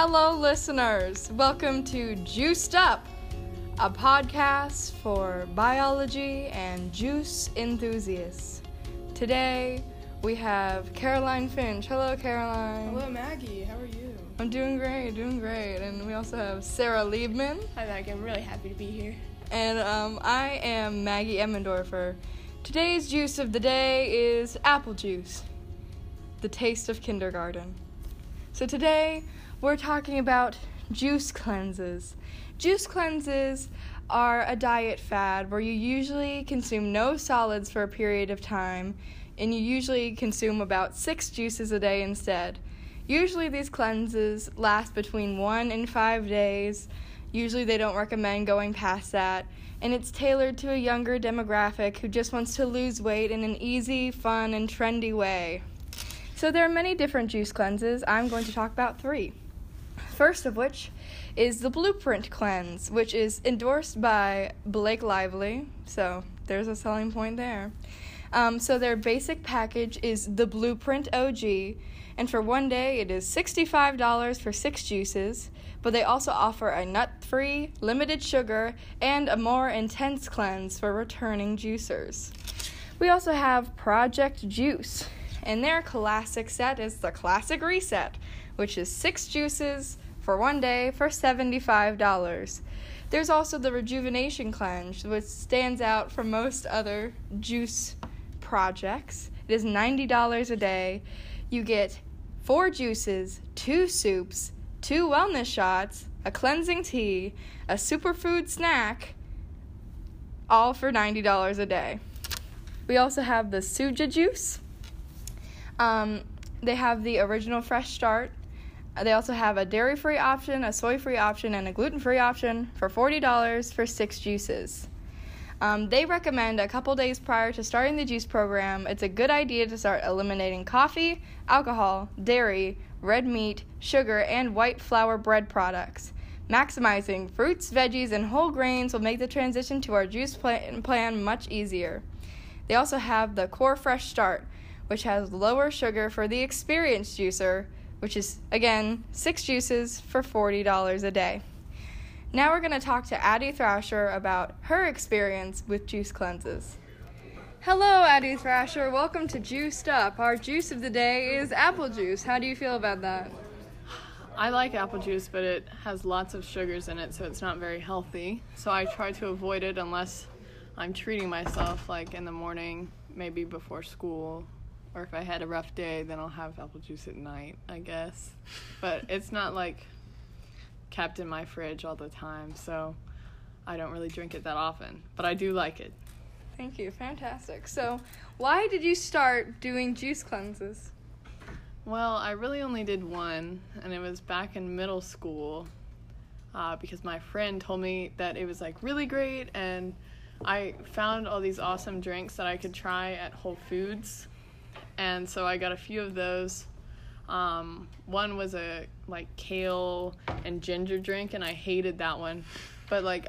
Hello, listeners. Welcome to Juiced Up, a podcast for biology and juice enthusiasts. Today, we have Caroline Finch. Hello, Caroline. Hello, Maggie. How are you? I'm doing great, doing great. And we also have Sarah Liebman. Hi, Maggie. I'm really happy to be here. And um, I am Maggie Emmendorfer. Today's juice of the day is apple juice, the taste of kindergarten. So today, we're talking about juice cleanses. Juice cleanses are a diet fad where you usually consume no solids for a period of time and you usually consume about six juices a day instead. Usually, these cleanses last between one and five days. Usually, they don't recommend going past that, and it's tailored to a younger demographic who just wants to lose weight in an easy, fun, and trendy way. So, there are many different juice cleanses. I'm going to talk about three. First of which is the Blueprint Cleanse, which is endorsed by Blake Lively. So, there's a selling point there. Um, so their basic package is the Blueprint OG, and for one day it is $65 for six juices. But they also offer a nut-free, limited sugar, and a more intense cleanse for returning juicers. We also have Project Juice, and their classic set is the Classic Reset, which is six juices for one day for $75. There's also the Rejuvenation Cleanse, which stands out from most other juice projects. It is $90 a day. You get four juices, two soups, two wellness shots, a cleansing tea, a superfood snack, all for $90 a day. We also have the Suja juice. Um, they have the original Fresh Start. They also have a dairy free option, a soy free option, and a gluten free option for $40 for six juices. Um, they recommend a couple days prior to starting the juice program, it's a good idea to start eliminating coffee, alcohol, dairy, red meat, sugar, and white flour bread products. Maximizing fruits, veggies, and whole grains will make the transition to our juice plan, plan much easier. They also have the Core Fresh Start, which has lower sugar for the experienced juicer, which is, again, six juices for $40 a day. Now we're going to talk to Addie Thrasher about her experience with juice cleanses. Hello, Addie Thrasher. Welcome to Juiced Up. Our juice of the day is apple juice. How do you feel about that? I like apple juice, but it has lots of sugars in it, so it's not very healthy. So I try to avoid it unless I'm treating myself, like in the morning, maybe before school, or if I had a rough day, then I'll have apple juice at night, I guess. But it's not like kept in my fridge all the time, so I don't really drink it that often, but I do like it. Thank you. Fantastic. So, why did you start doing juice cleanses? Well, I really only did one, and it was back in middle school uh, because my friend told me that it was like really great, and I found all these awesome drinks that I could try at Whole Foods, and so I got a few of those. Um, one was a like kale and ginger drink, and I hated that one. But like,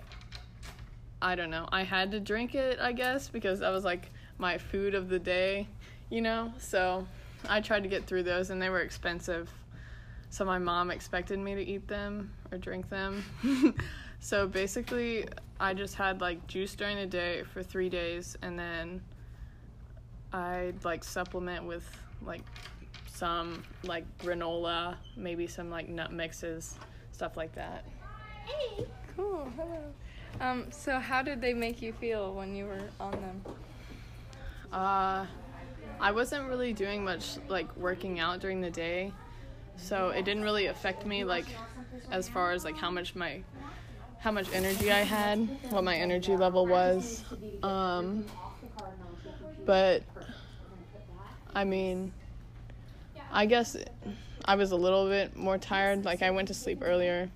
I don't know. I had to drink it, I guess, because that was like my food of the day, you know. So I tried to get through those, and they were expensive. So my mom expected me to eat them or drink them. so basically, I just had like juice during the day for three days, and then I'd like supplement with like some like granola, maybe some like nut mixes, stuff like that. Hey. Cool. Hello. Um, so how did they make you feel when you were on them? Uh, I wasn't really doing much like working out during the day, so it didn't really affect me like as far as like how much my how much energy I had, what my energy level was. Um, but I mean, I guess I was a little bit more tired. Like I went to sleep earlier,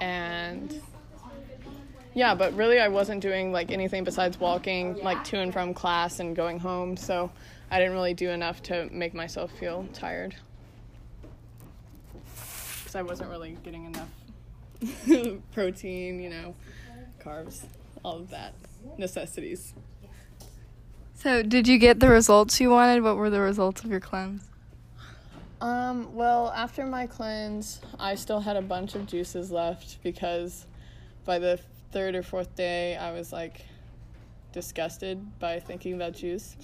and yeah, but really I wasn't doing like anything besides walking like to and from class and going home. So I didn't really do enough to make myself feel tired because I wasn't really getting enough protein, you know, carbs, all of that necessities. So, did you get the results you wanted? What were the results of your cleanse? Um, well, after my cleanse, I still had a bunch of juices left because by the third or fourth day, I was like disgusted by thinking about juice.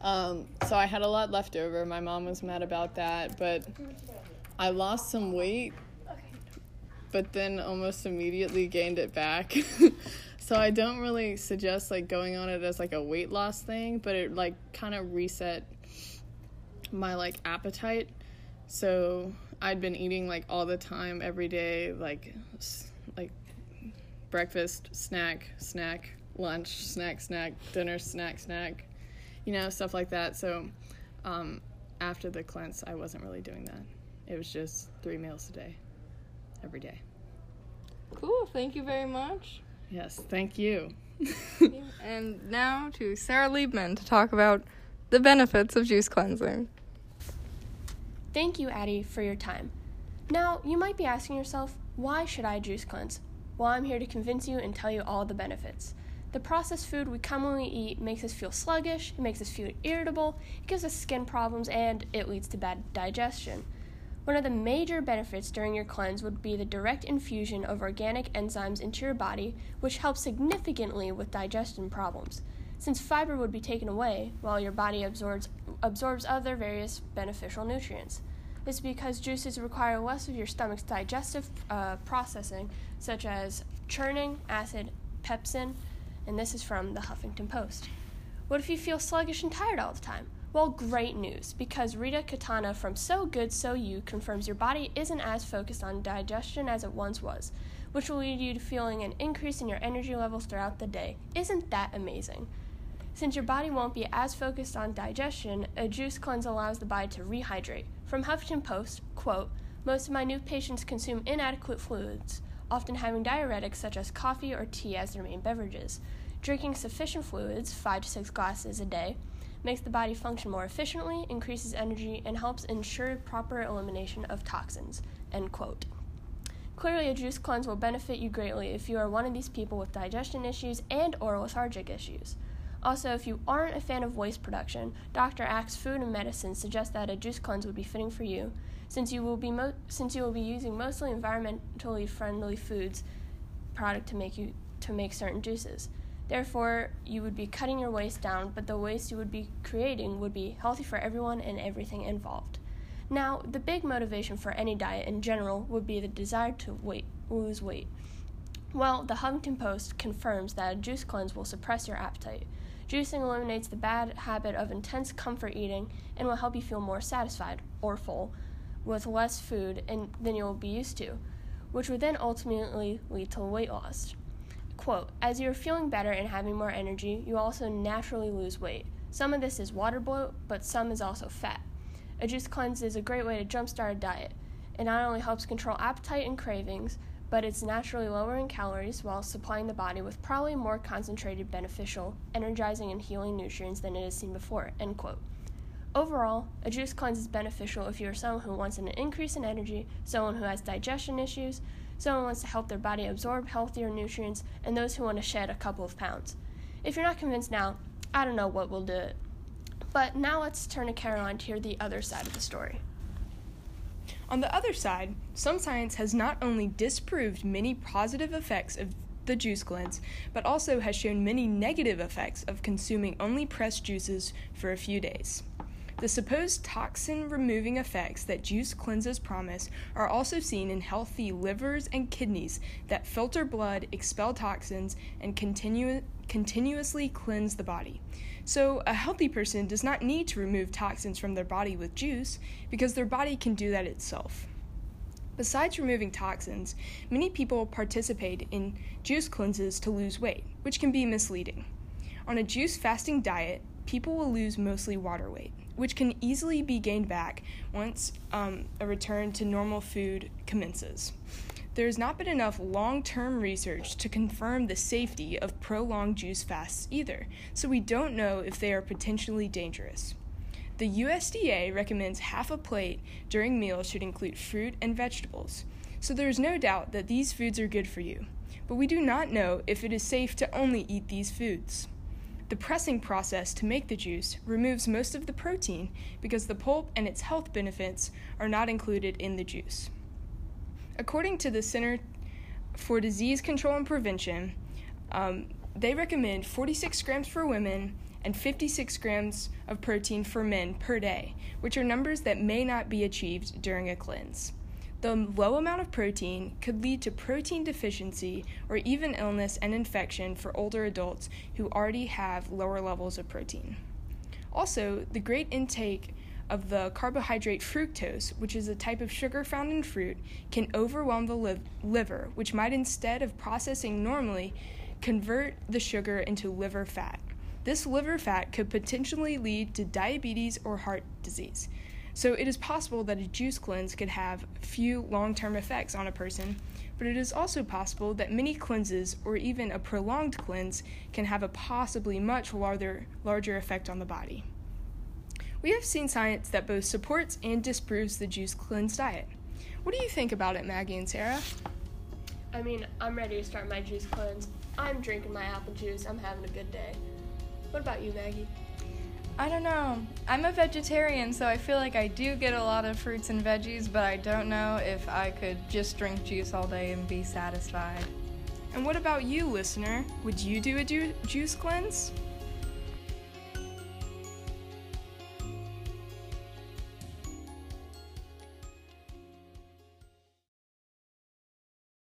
Um, so I had a lot left over. My mom was mad about that, but I lost some weight, but then almost immediately gained it back. so I don't really suggest like going on it as like a weight loss thing, but it like kind of reset my like appetite. So I'd been eating like all the time every day like like breakfast, snack, snack, lunch, snack, snack, dinner, snack, snack, you know, stuff like that. So um, after the cleanse, I wasn't really doing that. It was just three meals a day, every day. Cool. Thank you very much. Yes, thank you. and now to Sarah Liebman to talk about the benefits of juice cleansing. Thank you, Addie, for your time. Now, you might be asking yourself, why should I juice cleanse? Well, I'm here to convince you and tell you all the benefits. The processed food we commonly eat makes us feel sluggish, it makes us feel irritable, it gives us skin problems, and it leads to bad digestion. One of the major benefits during your cleanse would be the direct infusion of organic enzymes into your body, which helps significantly with digestion problems. Since fiber would be taken away, while your body absorbs, absorbs other various beneficial nutrients. This is because juices require less of your stomach's digestive uh, processing, such as churning, acid, pepsin, and this is from the Huffington Post. What if you feel sluggish and tired all the time? Well, great news, because Rita Katana from So Good So You confirms your body isn't as focused on digestion as it once was, which will lead you to feeling an increase in your energy levels throughout the day. Isn't that amazing? Since your body won't be as focused on digestion, a juice cleanse allows the body to rehydrate. From Huffington Post, quote, most of my new patients consume inadequate fluids often having diuretics such as coffee or tea as their main beverages. Drinking sufficient fluids, 5 to 6 glasses a day, makes the body function more efficiently, increases energy, and helps ensure proper elimination of toxins. End quote. Clearly, a juice cleanse will benefit you greatly if you are one of these people with digestion issues and or lethargic issues. Also, if you aren't a fan of waste production, Dr. Axe Food and Medicine suggests that a juice cleanse would be fitting for you since you will be mo- since you will be using mostly environmentally friendly foods product to make you to make certain juices. Therefore, you would be cutting your waste down, but the waste you would be creating would be healthy for everyone and everything involved. Now, the big motivation for any diet in general would be the desire to weight, lose weight. Well, the Huffington Post confirms that a juice cleanse will suppress your appetite. Juicing eliminates the bad habit of intense comfort eating and will help you feel more satisfied or full with less food and, than you'll be used to, which would then ultimately lead to weight loss. Quote, as you're feeling better and having more energy, you also naturally lose weight. Some of this is water bloat, but some is also fat. A juice cleanse is a great way to jumpstart a diet. It not only helps control appetite and cravings, but it's naturally lower in calories while supplying the body with probably more concentrated, beneficial, energizing, and healing nutrients than it has seen before. End quote. Overall, a juice cleanse is beneficial if you are someone who wants an increase in energy, someone who has digestion issues, someone who wants to help their body absorb healthier nutrients, and those who want to shed a couple of pounds. If you're not convinced now, I don't know what will do it. But now let's turn to Caroline to hear the other side of the story. On the other side, some science has not only disproved many positive effects of the juice cleanse, but also has shown many negative effects of consuming only pressed juices for a few days. The supposed toxin removing effects that juice cleanses promise are also seen in healthy livers and kidneys that filter blood, expel toxins, and continuously cleanse the body. So, a healthy person does not need to remove toxins from their body with juice because their body can do that itself. Besides removing toxins, many people participate in juice cleanses to lose weight, which can be misleading. On a juice fasting diet, people will lose mostly water weight which can easily be gained back once um, a return to normal food commences. There has not been enough long term research to confirm the safety of prolonged juice fasts either, so we don't know if they are potentially dangerous. The USDA recommends half a plate during meals should include fruit and vegetables, so there is no doubt that these foods are good for you, but we do not know if it is safe to only eat these foods. The pressing process to make the juice removes most of the protein because the pulp and its health benefits are not included in the juice. According to the Center for Disease Control and Prevention, um, they recommend 46 grams for women and 56 grams of protein for men per day, which are numbers that may not be achieved during a cleanse. The low amount of protein could lead to protein deficiency or even illness and infection for older adults who already have lower levels of protein. Also, the great intake of the carbohydrate fructose, which is a type of sugar found in fruit, can overwhelm the li- liver, which might instead of processing normally convert the sugar into liver fat. This liver fat could potentially lead to diabetes or heart disease. So it is possible that a juice cleanse could have few long term effects on a person, but it is also possible that many cleanses or even a prolonged cleanse can have a possibly much larger, larger effect on the body. We have seen science that both supports and disproves the juice cleanse diet. What do you think about it, Maggie and Sarah? I mean, I'm ready to start my juice cleanse. I'm drinking my apple juice. I'm having a good day. What about you, Maggie? I don't know. I'm a vegetarian, so I feel like I do get a lot of fruits and veggies, but I don't know if I could just drink juice all day and be satisfied. And what about you, listener? Would you do a ju- juice cleanse?